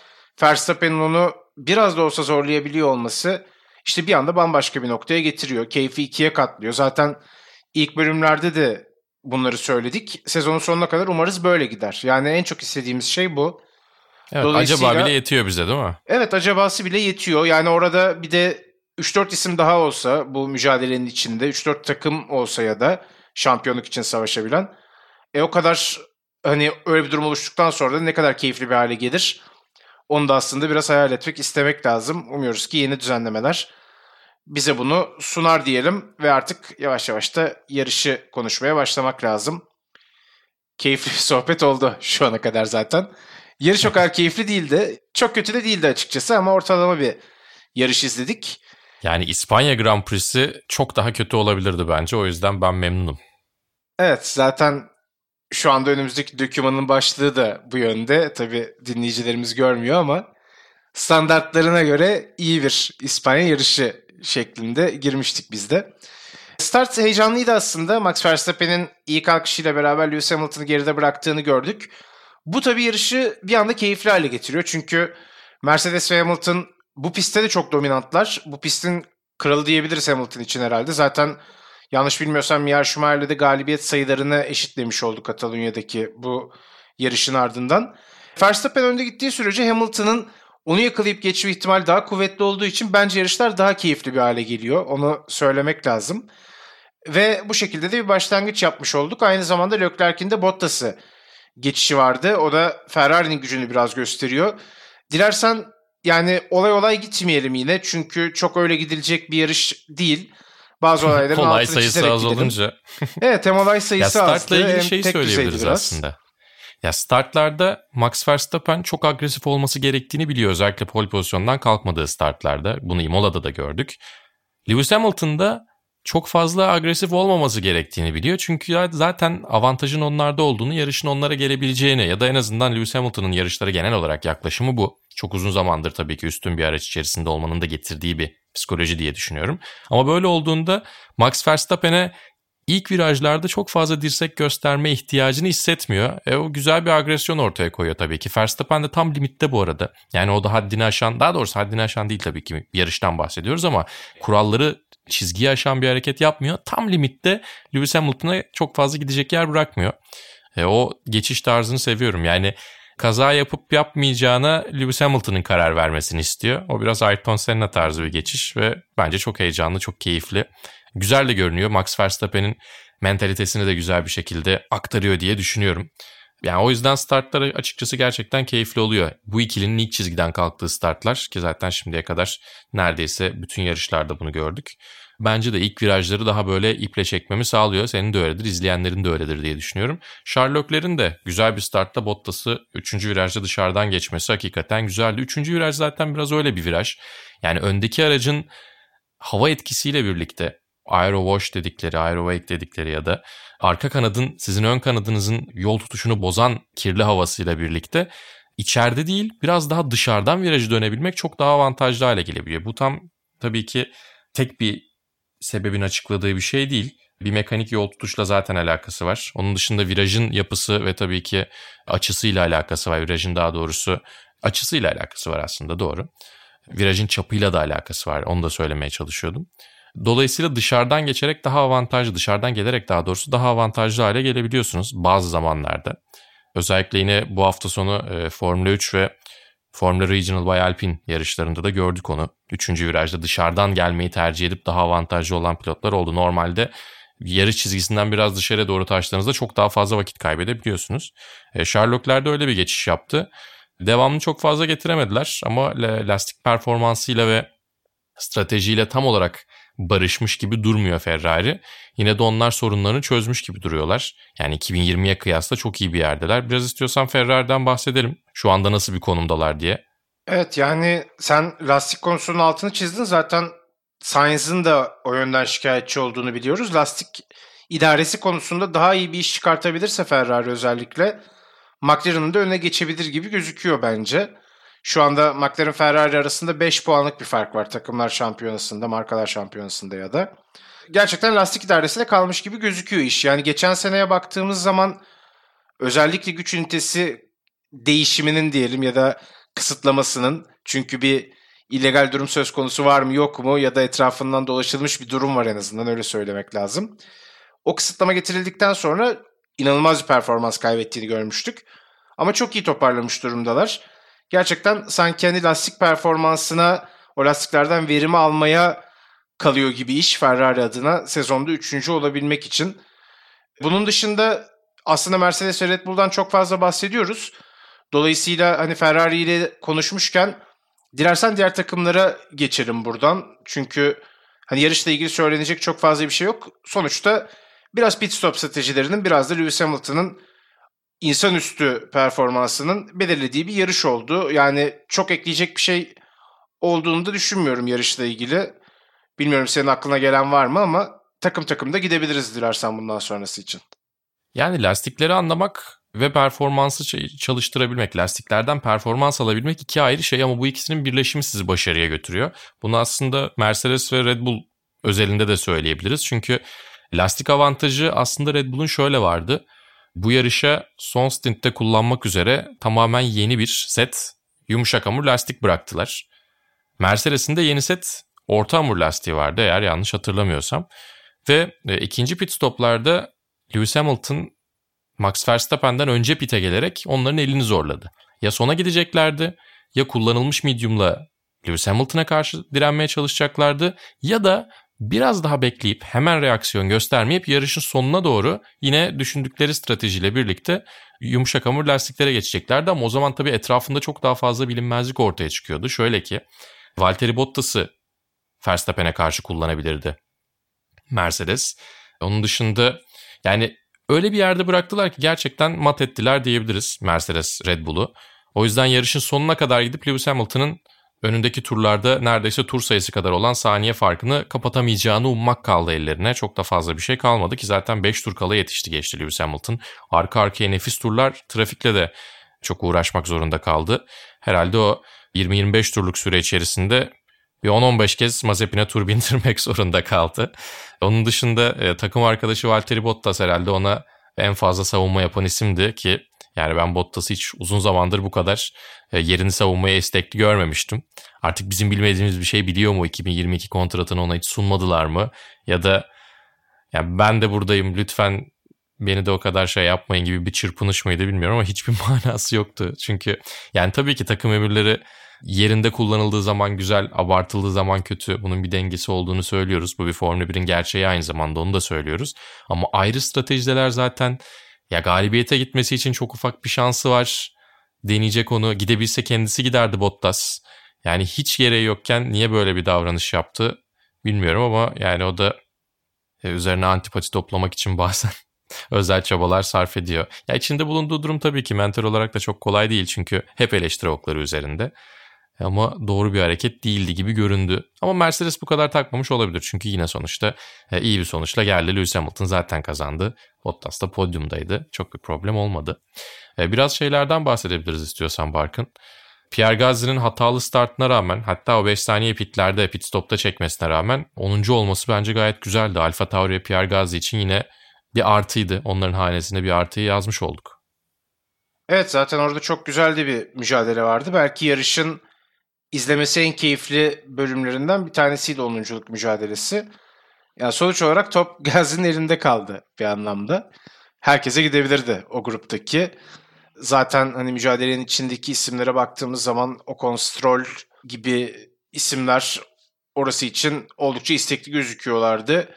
Verstappen'in onu biraz da olsa zorlayabiliyor olması işte bir anda bambaşka bir noktaya getiriyor. Keyfi ikiye katlıyor. Zaten ilk bölümlerde de bunları söyledik. Sezonun sonuna kadar umarız böyle gider. Yani en çok istediğimiz şey bu. Evet, acaba bile yetiyor bize değil mi? Evet acabası bile yetiyor. Yani orada bir de 3-4 isim daha olsa bu mücadelenin içinde 3-4 takım olsa ya da şampiyonluk için savaşabilen e o kadar hani öyle bir durum oluştuktan sonra da ne kadar keyifli bir hale gelir. Onu da aslında biraz hayal etmek istemek lazım. Umuyoruz ki yeni düzenlemeler bize bunu sunar diyelim ve artık yavaş yavaş da yarışı konuşmaya başlamak lazım. Keyifli bir sohbet oldu şu ana kadar zaten. Yarış o kadar keyifli değildi. Çok kötü de değildi açıkçası ama ortalama bir yarış izledik. Yani İspanya Grand Prix'si çok daha kötü olabilirdi bence. O yüzden ben memnunum. Evet zaten şu anda önümüzdeki dokümanın başlığı da bu yönde. Tabi dinleyicilerimiz görmüyor ama standartlarına göre iyi bir İspanya yarışı şeklinde girmiştik biz de. Start heyecanlıydı aslında. Max Verstappen'in iyi kalkışıyla beraber Lewis Hamilton'ı geride bıraktığını gördük. Bu tabii yarışı bir anda keyifli hale getiriyor. Çünkü Mercedes ve Hamilton bu pistte de çok dominantlar. Bu pistin kralı diyebiliriz Hamilton için herhalde. Zaten yanlış bilmiyorsam Michael Schumacher'le de galibiyet sayılarını eşitlemiş oldu Katalonya'daki bu yarışın ardından. Verstappen önde gittiği sürece Hamilton'ın onu yakalayıp geçme ihtimali daha kuvvetli olduğu için bence yarışlar daha keyifli bir hale geliyor. Onu söylemek lazım. Ve bu şekilde de bir başlangıç yapmış olduk. Aynı zamanda Leclerc'in de Bottas'ı geçişi vardı. O da Ferrari'nin gücünü biraz gösteriyor. Dilersen yani olay olay gitmeyelim yine. Çünkü çok öyle gidilecek bir yarış değil. Bazı <laughs> olayların olay sayısı az gidelim. olunca. <laughs> evet hem olay sayısı az. Ya startla ilgili şey söyleyebiliriz aslında. Ya startlarda Max Verstappen çok agresif olması gerektiğini biliyor. Özellikle pole pozisyondan kalkmadığı startlarda. Bunu Imola'da da gördük. Lewis Hamilton da çok fazla agresif olmaması gerektiğini biliyor. Çünkü zaten avantajın onlarda olduğunu, yarışın onlara gelebileceğini ya da en azından Lewis Hamilton'ın yarışlara genel olarak yaklaşımı bu. Çok uzun zamandır tabii ki üstün bir araç içerisinde olmanın da getirdiği bir psikoloji diye düşünüyorum. Ama böyle olduğunda Max Verstappen'e ilk virajlarda çok fazla dirsek gösterme ihtiyacını hissetmiyor. E, o güzel bir agresyon ortaya koyuyor tabii ki. Verstappen de tam limitte bu arada. Yani o da haddini aşan, daha doğrusu haddini aşan değil tabii ki yarıştan bahsediyoruz ama kuralları çizgiyi aşan bir hareket yapmıyor. Tam limitte Lewis Hamilton'a çok fazla gidecek yer bırakmıyor. E, o geçiş tarzını seviyorum. Yani kaza yapıp yapmayacağına Lewis Hamilton'ın karar vermesini istiyor. O biraz Ayrton Senna tarzı bir geçiş ve bence çok heyecanlı, çok keyifli. Güzel de görünüyor. Max Verstappen'in mentalitesini de güzel bir şekilde aktarıyor diye düşünüyorum. Yani o yüzden startlar açıkçası gerçekten keyifli oluyor. Bu ikilinin ilk çizgiden kalktığı startlar ki zaten şimdiye kadar neredeyse bütün yarışlarda bunu gördük. Bence de ilk virajları daha böyle iple çekmemi sağlıyor. Senin de öyledir, izleyenlerin de öyledir diye düşünüyorum. Sherlock'lerin de güzel bir startta Bottas'ı 3. virajda dışarıdan geçmesi hakikaten güzeldi. 3. viraj zaten biraz öyle bir viraj. Yani öndeki aracın hava etkisiyle birlikte aero wash dedikleri, aero wake dedikleri ya da arka kanadın sizin ön kanadınızın yol tutuşunu bozan kirli havasıyla birlikte içeride değil biraz daha dışarıdan virajı dönebilmek çok daha avantajlı hale gelebiliyor. Bu tam tabii ki tek bir sebebin açıkladığı bir şey değil. Bir mekanik yol tutuşla zaten alakası var. Onun dışında virajın yapısı ve tabii ki açısıyla alakası var. Virajın daha doğrusu açısıyla alakası var aslında doğru. Virajın çapıyla da alakası var. Onu da söylemeye çalışıyordum. Dolayısıyla dışarıdan geçerek daha avantajlı, dışarıdan gelerek daha doğrusu daha avantajlı hale gelebiliyorsunuz bazı zamanlarda. Özellikle yine bu hafta sonu e, Formula 3 ve Formula Regional by Alpine yarışlarında da gördük onu. Üçüncü virajda dışarıdan gelmeyi tercih edip daha avantajlı olan pilotlar oldu. Normalde yarış çizgisinden biraz dışarıya doğru taştığınızda çok daha fazla vakit kaybedebiliyorsunuz. E, Sherlockler de öyle bir geçiş yaptı. Devamını çok fazla getiremediler ama lastik performansıyla ve stratejiyle tam olarak barışmış gibi durmuyor Ferrari. Yine de onlar sorunlarını çözmüş gibi duruyorlar. Yani 2020'ye kıyasla çok iyi bir yerdeler. Biraz istiyorsan Ferrari'den bahsedelim. Şu anda nasıl bir konumdalar diye. Evet yani sen lastik konusunun altını çizdin. Zaten Sainz'ın da o yönden şikayetçi olduğunu biliyoruz. Lastik idaresi konusunda daha iyi bir iş çıkartabilirse Ferrari özellikle McLaren'ın da öne geçebilir gibi gözüküyor bence. Şu anda McLaren Ferrari arasında 5 puanlık bir fark var takımlar şampiyonasında, markalar şampiyonasında ya da. Gerçekten lastik idaresiyle kalmış gibi gözüküyor iş. Yani geçen seneye baktığımız zaman özellikle güç ünitesi değişiminin diyelim ya da kısıtlamasının çünkü bir illegal durum söz konusu var mı yok mu ya da etrafından dolaşılmış bir durum var en azından öyle söylemek lazım. O kısıtlama getirildikten sonra inanılmaz bir performans kaybettiğini görmüştük. Ama çok iyi toparlamış durumdalar. Gerçekten sanki hani lastik performansına o lastiklerden verimi almaya kalıyor gibi iş Ferrari adına sezonda üçüncü olabilmek için. Bunun dışında aslında Mercedes ve Red Bull'dan çok fazla bahsediyoruz. Dolayısıyla hani Ferrari ile konuşmuşken dilersen diğer takımlara geçelim buradan. Çünkü hani yarışla ilgili söylenecek çok fazla bir şey yok. Sonuçta biraz pit stop stratejilerinin biraz da Lewis Hamilton'ın insanüstü performansının belirlediği bir yarış oldu. Yani çok ekleyecek bir şey olduğunu da düşünmüyorum yarışla ilgili. Bilmiyorum senin aklına gelen var mı ama takım takım da gidebiliriz dilersen bundan sonrası için. Yani lastikleri anlamak ve performansı çalıştırabilmek, lastiklerden performans alabilmek iki ayrı şey ama bu ikisinin birleşimi sizi başarıya götürüyor. Bunu aslında Mercedes ve Red Bull özelinde de söyleyebiliriz. Çünkü lastik avantajı aslında Red Bull'un şöyle vardı. Bu yarışa son stintte kullanmak üzere tamamen yeni bir set yumuşak hamur lastik bıraktılar. Mercedes'in de yeni set orta hamur lastiği vardı eğer yanlış hatırlamıyorsam. Ve e, ikinci pit stoplarda Lewis Hamilton Max Verstappen'den önce pite gelerek onların elini zorladı. Ya sona gideceklerdi ya kullanılmış medium'la Lewis Hamilton'a karşı direnmeye çalışacaklardı ya da biraz daha bekleyip hemen reaksiyon göstermeyip yarışın sonuna doğru yine düşündükleri stratejiyle birlikte yumuşak hamur lastiklere geçeceklerdi ama o zaman tabii etrafında çok daha fazla bilinmezlik ortaya çıkıyordu. Şöyle ki Valtteri Bottas'ı Verstappen'e karşı kullanabilirdi Mercedes. Onun dışında yani öyle bir yerde bıraktılar ki gerçekten mat ettiler diyebiliriz Mercedes Red Bull'u. O yüzden yarışın sonuna kadar gidip Lewis Hamilton'ın önündeki turlarda neredeyse tur sayısı kadar olan saniye farkını kapatamayacağını ummak kaldı ellerine. Çok da fazla bir şey kalmadı ki zaten 5 tur kala yetişti geçti Lewis Hamilton. Arka arkaya nefis turlar trafikle de çok uğraşmak zorunda kaldı. Herhalde o 20-25 turluk süre içerisinde bir 10-15 kez Mazepin'e tur <laughs> bindirmek zorunda kaldı. Onun dışında e, takım arkadaşı Valtteri Bottas herhalde ona en fazla savunma yapan isimdi ki yani ben Bottas'ı hiç uzun zamandır bu kadar e, yerini savunmaya istekli görmemiştim. Artık bizim bilmediğimiz bir şey biliyor mu? 2022 kontratını ona hiç sunmadılar mı? Ya da yani ben de buradayım lütfen beni de o kadar şey yapmayın gibi bir çırpınış mıydı bilmiyorum ama hiçbir <laughs> manası yoktu. Çünkü yani tabii ki takım emirleri yerinde kullanıldığı zaman güzel, abartıldığı zaman kötü. Bunun bir dengesi olduğunu söylüyoruz. Bu bir Formula 1'in gerçeği aynı zamanda onu da söylüyoruz. Ama ayrı stratejiler zaten ya galibiyete gitmesi için çok ufak bir şansı var. Deneyecek onu. Gidebilse kendisi giderdi Bottas. Yani hiç gereği yokken niye böyle bir davranış yaptı bilmiyorum ama yani o da e, üzerine antipati toplamak için <laughs> bazen özel çabalar sarf ediyor. Ya içinde bulunduğu durum tabii ki mental olarak da çok kolay değil çünkü hep eleştiri okları üzerinde. Ama doğru bir hareket değildi gibi göründü. Ama Mercedes bu kadar takmamış olabilir. Çünkü yine sonuçta e, iyi bir sonuçla geldi. Lewis Hamilton zaten kazandı. Bottas da podyumdaydı. Çok bir problem olmadı. E, biraz şeylerden bahsedebiliriz istiyorsan Barkın. Pierre Gasly'nin hatalı startına rağmen hatta o 5 saniye pitlerde pit stopta çekmesine rağmen 10. olması bence gayet güzeldi. Alfa Tauri Pierre Gasly için yine bir artıydı. Onların hanesine bir artıyı yazmış olduk. Evet zaten orada çok güzel de bir mücadele vardı. Belki yarışın izlemesi en keyifli bölümlerinden bir tanesiydi onunculuk mücadelesi. Yani sonuç olarak top <laughs> Gazi'nin elinde kaldı bir anlamda. Herkese gidebilirdi o gruptaki. Zaten hani mücadelenin içindeki isimlere baktığımız zaman Ocon Stroll gibi isimler orası için oldukça istekli gözüküyorlardı.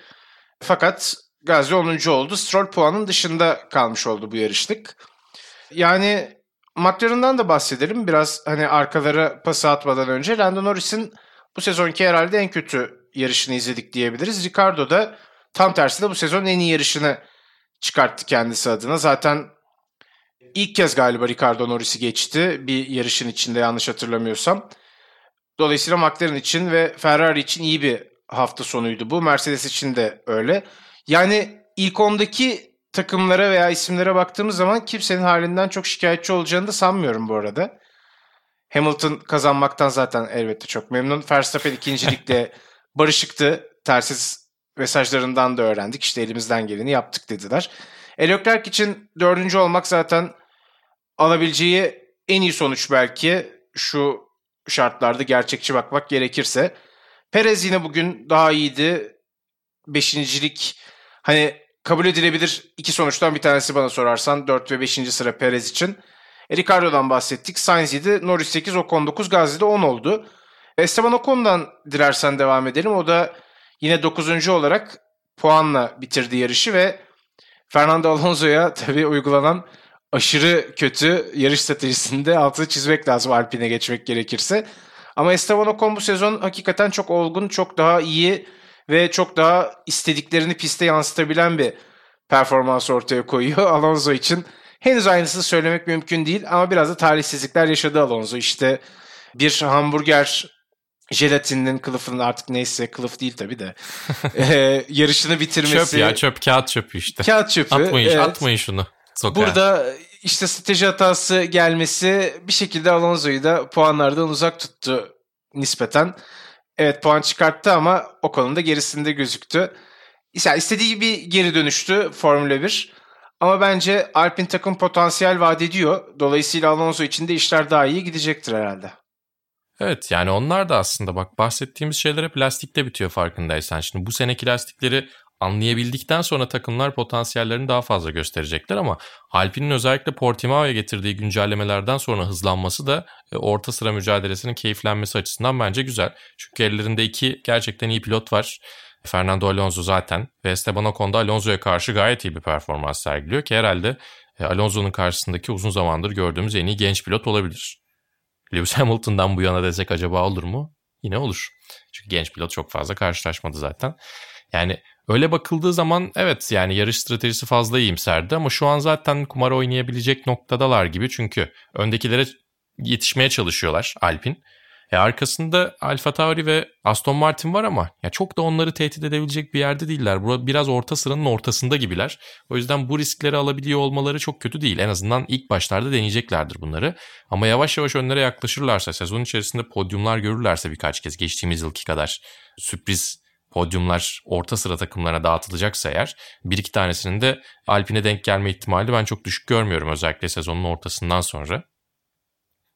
Fakat Gazi 10. oldu. Stroll puanın dışında kalmış oldu bu yarışlık. Yani McLaren'dan da bahsedelim. Biraz hani arkalara pas atmadan önce Lando Norris'in bu sezonki herhalde en kötü yarışını izledik diyebiliriz. Ricardo da tam tersi de bu sezon en iyi yarışını çıkarttı kendisi adına. Zaten ilk kez galiba Ricardo Norris'i geçti bir yarışın içinde yanlış hatırlamıyorsam. Dolayısıyla McLaren için ve Ferrari için iyi bir hafta sonuydu bu. Mercedes için de öyle. Yani ilk 10'daki takımlara veya isimlere baktığımız zaman kimsenin halinden çok şikayetçi olacağını da sanmıyorum bu arada. Hamilton kazanmaktan zaten elbette çok memnun. Verstappen ikincilikle <laughs> barışıktı. Tersiz mesajlarından da öğrendik. İşte elimizden geleni yaptık dediler. Leclerc için dördüncü olmak zaten alabileceği en iyi sonuç belki şu şartlarda gerçekçi bakmak gerekirse. Perez yine bugün daha iyiydi. Beşincilik hani kabul edilebilir iki sonuçtan bir tanesi bana sorarsan. 4 ve 5. sıra Perez için. E, Ricardo'dan bahsettik. Sainz 7, Norris 8, Ocon 9, Gazi'de 10 oldu. Esteban Ocon'dan dilersen devam edelim. O da yine 9. olarak puanla bitirdi yarışı ve Fernando Alonso'ya tabii uygulanan aşırı kötü yarış stratejisinde altını çizmek lazım Alpine geçmek gerekirse. Ama Esteban Ocon bu sezon hakikaten çok olgun, çok daha iyi ve çok daha istediklerini piste yansıtabilen bir performans ortaya koyuyor. <laughs> Alonso için henüz aynısını söylemek mümkün değil ama biraz da talihsizlikler yaşadı Alonso. İşte bir hamburger jelatininin kılıfının artık neyse kılıf değil tabi de <laughs> e, yarışını bitirmesi. Çöp ya çöp kağıt çöpü işte. Kağıt çöpü. Atmayın, evet. atmayın şunu. Sokağa. Burada işte strateji hatası gelmesi bir şekilde Alonso'yu da puanlardan uzak tuttu nispeten. Evet puan çıkarttı ama o konuda gerisinde gözüktü. Yani istediği gibi geri dönüştü Formula 1. Ama bence Alpine takım potansiyel vaat ediyor. Dolayısıyla Alonso için de işler daha iyi gidecektir herhalde. Evet yani onlar da aslında bak bahsettiğimiz şeyler hep lastikte bitiyor farkındaysan. Şimdi bu seneki lastikleri anlayabildikten sonra takımlar potansiyellerini daha fazla gösterecekler ama Alpine'in özellikle Portimao'ya getirdiği güncellemelerden sonra hızlanması da e, orta sıra mücadelesinin keyiflenmesi açısından bence güzel. Çünkü ellerinde iki gerçekten iyi pilot var. Fernando Alonso zaten ve Esteban Ocon da Alonso'ya karşı gayet iyi bir performans sergiliyor ki herhalde e, Alonso'nun karşısındaki uzun zamandır gördüğümüz en iyi genç pilot olabilir. Lewis Hamilton'dan bu yana desek acaba olur mu? Yine olur. Çünkü genç pilot çok fazla karşılaşmadı zaten. Yani öyle bakıldığı zaman evet yani yarış stratejisi fazla iyimserdi ama şu an zaten kumar oynayabilecek noktadalar gibi çünkü öndekilere yetişmeye çalışıyorlar Alpin. E arkasında Alfa Tauri ve Aston Martin var ama ya çok da onları tehdit edebilecek bir yerde değiller. Burada biraz orta sıranın ortasında gibiler. O yüzden bu riskleri alabiliyor olmaları çok kötü değil. En azından ilk başlarda deneyeceklerdir bunları. Ama yavaş yavaş önlere yaklaşırlarsa, sezon içerisinde podyumlar görürlerse birkaç kez geçtiğimiz yılki kadar sürpriz podyumlar orta sıra takımlarına dağıtılacaksa eğer bir iki tanesinin de Alpine denk gelme ihtimali ben çok düşük görmüyorum özellikle sezonun ortasından sonra.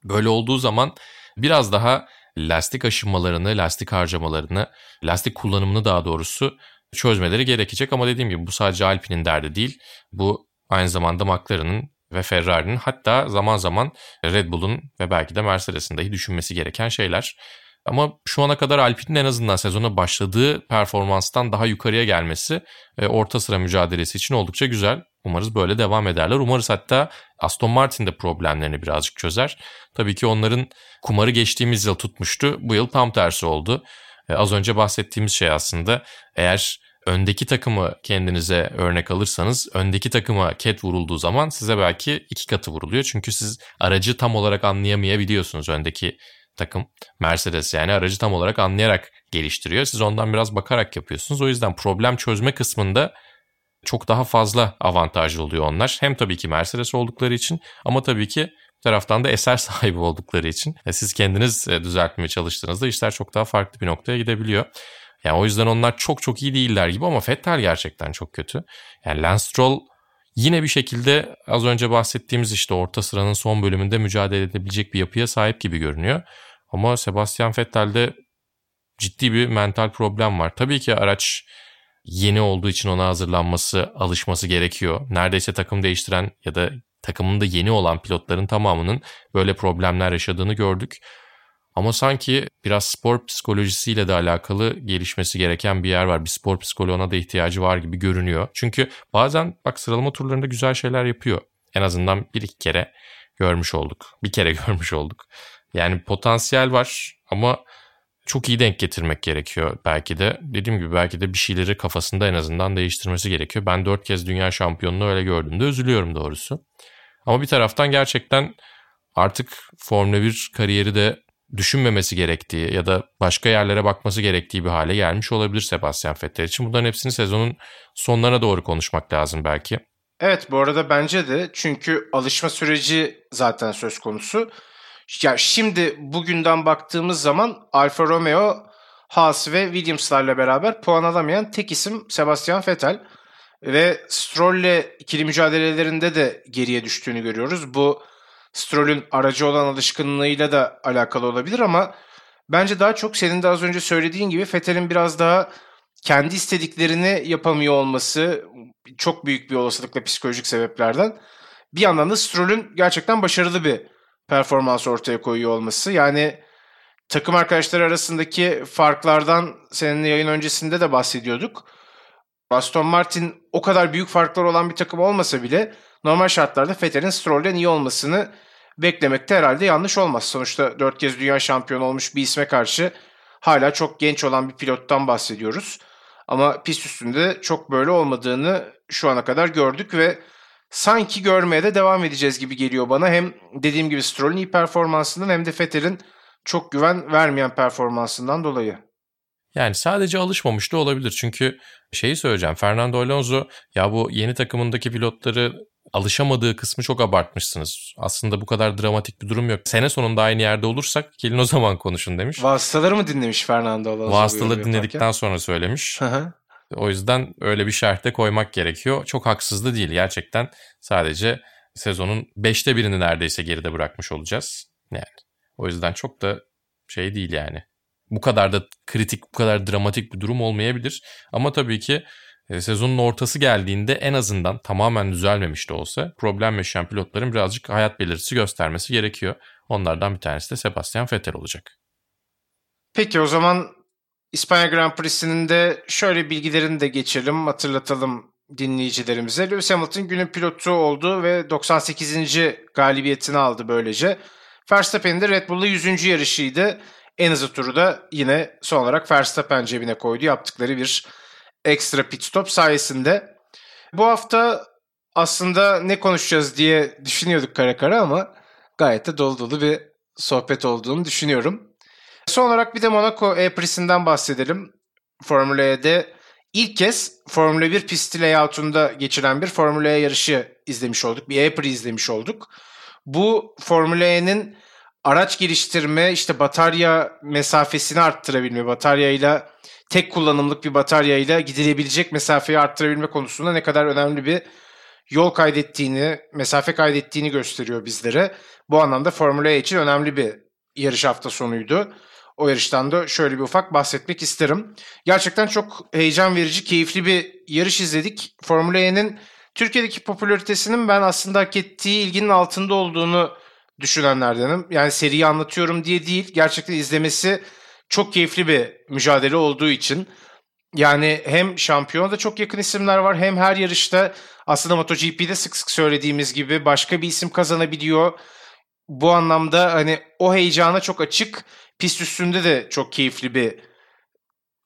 Böyle olduğu zaman biraz daha lastik aşınmalarını, lastik harcamalarını, lastik kullanımını daha doğrusu çözmeleri gerekecek. Ama dediğim gibi bu sadece Alpine'in derdi değil. Bu aynı zamanda McLaren'ın ve Ferrari'nin hatta zaman zaman Red Bull'un ve belki de Mercedes'in dahi düşünmesi gereken şeyler. Ama şu ana kadar Alpine'in en azından sezona başladığı performanstan daha yukarıya gelmesi e, orta sıra mücadelesi için oldukça güzel. Umarız böyle devam ederler. Umarız hatta Aston Martin de problemlerini birazcık çözer. Tabii ki onların kumarı geçtiğimiz yıl tutmuştu. Bu yıl tam tersi oldu. E, az önce bahsettiğimiz şey aslında eğer öndeki takımı kendinize örnek alırsanız öndeki takıma ket vurulduğu zaman size belki iki katı vuruluyor. Çünkü siz aracı tam olarak anlayamayabiliyorsunuz öndeki takım Mercedes yani aracı tam olarak anlayarak geliştiriyor. Siz ondan biraz bakarak yapıyorsunuz. O yüzden problem çözme kısmında çok daha fazla avantajlı oluyor onlar. Hem tabii ki Mercedes oldukları için ama tabii ki taraftan da eser <laughs> sahibi oldukları için. E, siz kendiniz e, düzeltmeye çalıştığınızda işler çok daha farklı bir noktaya gidebiliyor. Yani o yüzden onlar çok çok iyi değiller gibi ama Vettel gerçekten çok kötü. Yani Lance Stroll yine bir şekilde az önce bahsettiğimiz işte orta sıranın son bölümünde mücadele edebilecek bir yapıya sahip gibi görünüyor. Ama Sebastian Vettel'de ciddi bir mental problem var. Tabii ki araç yeni olduğu için ona hazırlanması, alışması gerekiyor. Neredeyse takım değiştiren ya da takımında yeni olan pilotların tamamının böyle problemler yaşadığını gördük. Ama sanki biraz spor psikolojisiyle de alakalı gelişmesi gereken bir yer var. Bir spor psikoloğuna da ihtiyacı var gibi görünüyor. Çünkü bazen bak sıralama turlarında güzel şeyler yapıyor. En azından bir iki kere görmüş olduk. Bir kere <laughs> görmüş olduk. Yani potansiyel var ama çok iyi denk getirmek gerekiyor belki de. Dediğim gibi belki de bir şeyleri kafasında en azından değiştirmesi gerekiyor. Ben dört kez dünya şampiyonluğu öyle gördüğümde üzülüyorum doğrusu. Ama bir taraftan gerçekten artık Formula 1 kariyeri de düşünmemesi gerektiği ya da başka yerlere bakması gerektiği bir hale gelmiş olabilir Sebastian Vettel için. Bunların hepsini sezonun sonlarına doğru konuşmak lazım belki. Evet bu arada bence de çünkü alışma süreci zaten söz konusu. Ya şimdi bugünden baktığımız zaman Alfa Romeo, Haas ve Williams'larla beraber puan alamayan tek isim Sebastian Vettel. Ve Stroll'le ikili mücadelelerinde de geriye düştüğünü görüyoruz. Bu Stroll'ün aracı olan alışkınlığıyla da alakalı olabilir ama bence daha çok senin de az önce söylediğin gibi Vettel'in biraz daha kendi istediklerini yapamıyor olması çok büyük bir olasılıkla psikolojik sebeplerden. Bir yandan da Stroll'ün gerçekten başarılı bir performans ortaya koyuyor olması. Yani takım arkadaşları arasındaki farklardan seninle yayın öncesinde de bahsediyorduk. Aston Martin o kadar büyük farklar olan bir takım olmasa bile normal şartlarda Vettel'in Stroll'den iyi olmasını beklemekte herhalde yanlış olmaz. Sonuçta 4 kez dünya şampiyonu olmuş bir isme karşı hala çok genç olan bir pilottan bahsediyoruz. Ama pist üstünde çok böyle olmadığını şu ana kadar gördük ve sanki görmeye de devam edeceğiz gibi geliyor bana. Hem dediğim gibi Stroll'ün iyi performansından hem de Vettel'in çok güven vermeyen performansından dolayı. Yani sadece alışmamış da olabilir. Çünkü şeyi söyleyeceğim. Fernando Alonso ya bu yeni takımındaki pilotları alışamadığı kısmı çok abartmışsınız. Aslında bu kadar dramatik bir durum yok. Sene sonunda aynı yerde olursak gelin o <laughs> zaman konuşun demiş. Vasıtaları mı dinlemiş Fernando Alonso? Vasıtaları dinledikten sonra söylemiş. o yüzden öyle bir şerhte koymak gerekiyor. Çok haksız da değil gerçekten. Sadece sezonun beşte birini neredeyse geride bırakmış olacağız. Yani o yüzden çok da şey değil yani. Bu kadar da kritik, bu kadar dramatik bir durum olmayabilir. Ama tabii ki sezonun ortası geldiğinde en azından tamamen düzelmemiş de olsa problem yaşayan pilotların birazcık hayat belirtisi göstermesi gerekiyor. Onlardan bir tanesi de Sebastian Vettel olacak. Peki o zaman İspanya Grand Prix'sinin de şöyle bilgilerini de geçelim, hatırlatalım dinleyicilerimize. Lewis Hamilton günün pilotu oldu ve 98. galibiyetini aldı böylece. Verstappen'in de Red Bull'da 100. yarışıydı. En hızlı turu da yine son olarak Verstappen cebine koydu. Yaptıkları bir ekstra pit stop sayesinde. Bu hafta aslında ne konuşacağız diye düşünüyorduk kara kara ama gayet de dolu dolu bir sohbet olduğunu düşünüyorum. Son olarak bir de Monaco E-Prix'sinden bahsedelim. Formula E'de ilk kez Formula 1 pisti layout'unda geçiren bir Formula E yarışı izlemiş olduk. Bir E-Prix izlemiş olduk. Bu Formula E'nin araç geliştirme, işte batarya mesafesini arttırabilme, bataryayla tek kullanımlık bir bataryayla gidilebilecek mesafeyi arttırabilme konusunda ne kadar önemli bir yol kaydettiğini, mesafe kaydettiğini gösteriyor bizlere. Bu anlamda Formula E için önemli bir yarış hafta sonuydu. O yarıştan da şöyle bir ufak bahsetmek isterim. Gerçekten çok heyecan verici, keyifli bir yarış izledik. Formula E'nin Türkiye'deki popülaritesinin ben aslında hak ettiği ilginin altında olduğunu düşünenlerdenim. Yani seriyi anlatıyorum diye değil, gerçekten izlemesi çok keyifli bir mücadele olduğu için. Yani hem şampiyonda çok yakın isimler var hem her yarışta aslında MotoGP'de sık sık söylediğimiz gibi başka bir isim kazanabiliyor. Bu anlamda hani o heyecana çok açık, pist üstünde de çok keyifli bir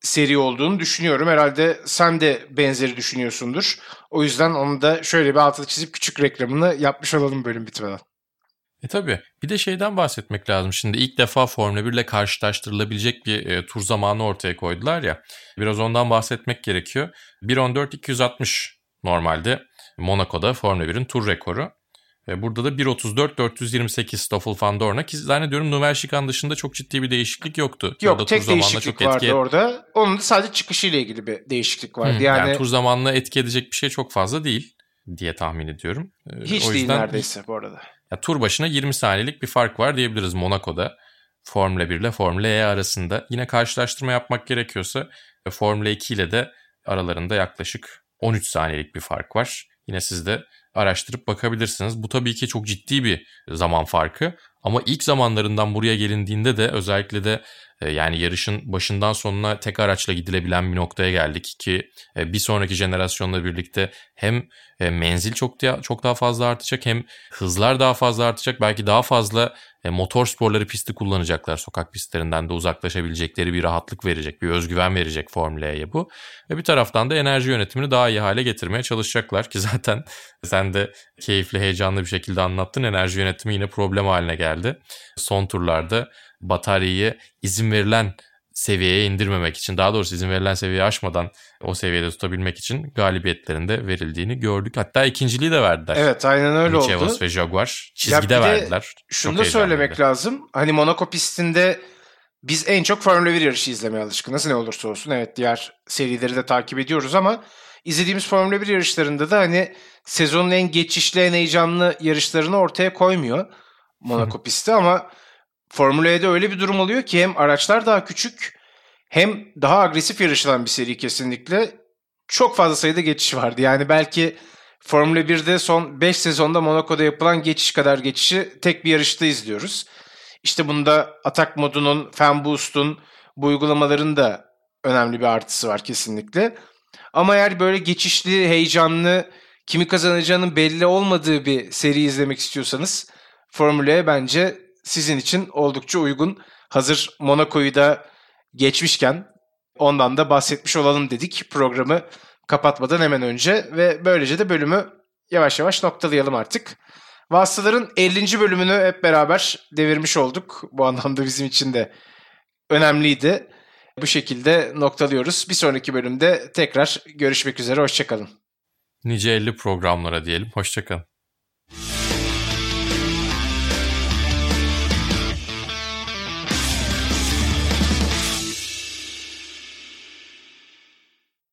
seri olduğunu düşünüyorum. Herhalde sen de benzeri düşünüyorsundur. O yüzden onu da şöyle bir altını çizip küçük reklamını yapmış olalım bölüm bitmeden. E tabi. Bir de şeyden bahsetmek lazım. Şimdi ilk defa Formula 1 ile karşılaştırılabilecek bir e, tur zamanı ortaya koydular ya. Biraz ondan bahsetmek gerekiyor. 1.14.260 normalde Monaco'da Formula 1'in tur rekoru. E, burada da 1.34.428 Stoffel van Dorn'a ki zannediyorum Nouvelle Chicane dışında çok ciddi bir değişiklik yoktu. Yok Orada tek değişiklik çok vardı etki... orada. Onun da sadece çıkışıyla ilgili bir değişiklik vardı. Hmm, yani... yani tur zamanını etki edecek bir şey çok fazla değil diye tahmin ediyorum. E, Hiç o değil neredeyse bu arada. Ya, tur başına 20 saniyelik bir fark var diyebiliriz Monaco'da. Formula 1 ile Formula E arasında. Yine karşılaştırma yapmak gerekiyorsa Formula 2 ile de aralarında yaklaşık 13 saniyelik bir fark var. Yine siz de araştırıp bakabilirsiniz. Bu tabii ki çok ciddi bir zaman farkı. Ama ilk zamanlarından buraya gelindiğinde de özellikle de e, yani yarışın başından sonuna tek araçla gidilebilen bir noktaya geldik ki e, bir sonraki jenerasyonla birlikte hem e, menzil çok daha, çok daha fazla artacak hem hızlar daha fazla artacak. Belki daha fazla motor sporları pisti kullanacaklar. Sokak pistlerinden de uzaklaşabilecekleri bir rahatlık verecek, bir özgüven verecek Formula E'ye bu. Ve bir taraftan da enerji yönetimini daha iyi hale getirmeye çalışacaklar ki zaten <laughs> sen de keyifli, heyecanlı bir şekilde anlattın. Enerji yönetimi yine problem haline geldi. Son turlarda bataryayı izin verilen seviyeye indirmemek için daha doğrusu izin verilen seviyeyi aşmadan o seviyede tutabilmek için galibiyetlerinde verildiğini gördük. Hatta ikinciliği de verdiler. Evet aynen öyle Mitch oldu. Evans ve Jaguar çizgide ya verdiler. Şunu da söylemek lazım. Hani Monaco pistinde biz en çok Formula 1 yarışı izlemeye alışkınız ne olursa olsun. Evet diğer serileri de takip ediyoruz ama izlediğimiz Formula 1 yarışlarında da hani sezonun en geçişli en heyecanlı yarışlarını ortaya koymuyor Monaco pisti ama Formula E'de öyle bir durum oluyor ki hem araçlar daha küçük hem daha agresif yarışılan bir seri kesinlikle. Çok fazla sayıda geçiş vardı. Yani belki Formula 1'de son 5 sezonda Monaco'da yapılan geçiş kadar geçişi tek bir yarışta izliyoruz. İşte bunda atak modunun, fan boost'un, bu uygulamaların da önemli bir artısı var kesinlikle. Ama eğer böyle geçişli, heyecanlı, kimi kazanacağının belli olmadığı bir seri izlemek istiyorsanız Formula'ya bence sizin için oldukça uygun. Hazır Monaco'yu da geçmişken ondan da bahsetmiş olalım dedik programı kapatmadan hemen önce ve böylece de bölümü yavaş yavaş noktalayalım artık. Vasıtaların 50. bölümünü hep beraber devirmiş olduk. Bu anlamda bizim için de önemliydi. Bu şekilde noktalıyoruz. Bir sonraki bölümde tekrar görüşmek üzere. Hoşçakalın. Nice 50 programlara diyelim. Hoşçakalın.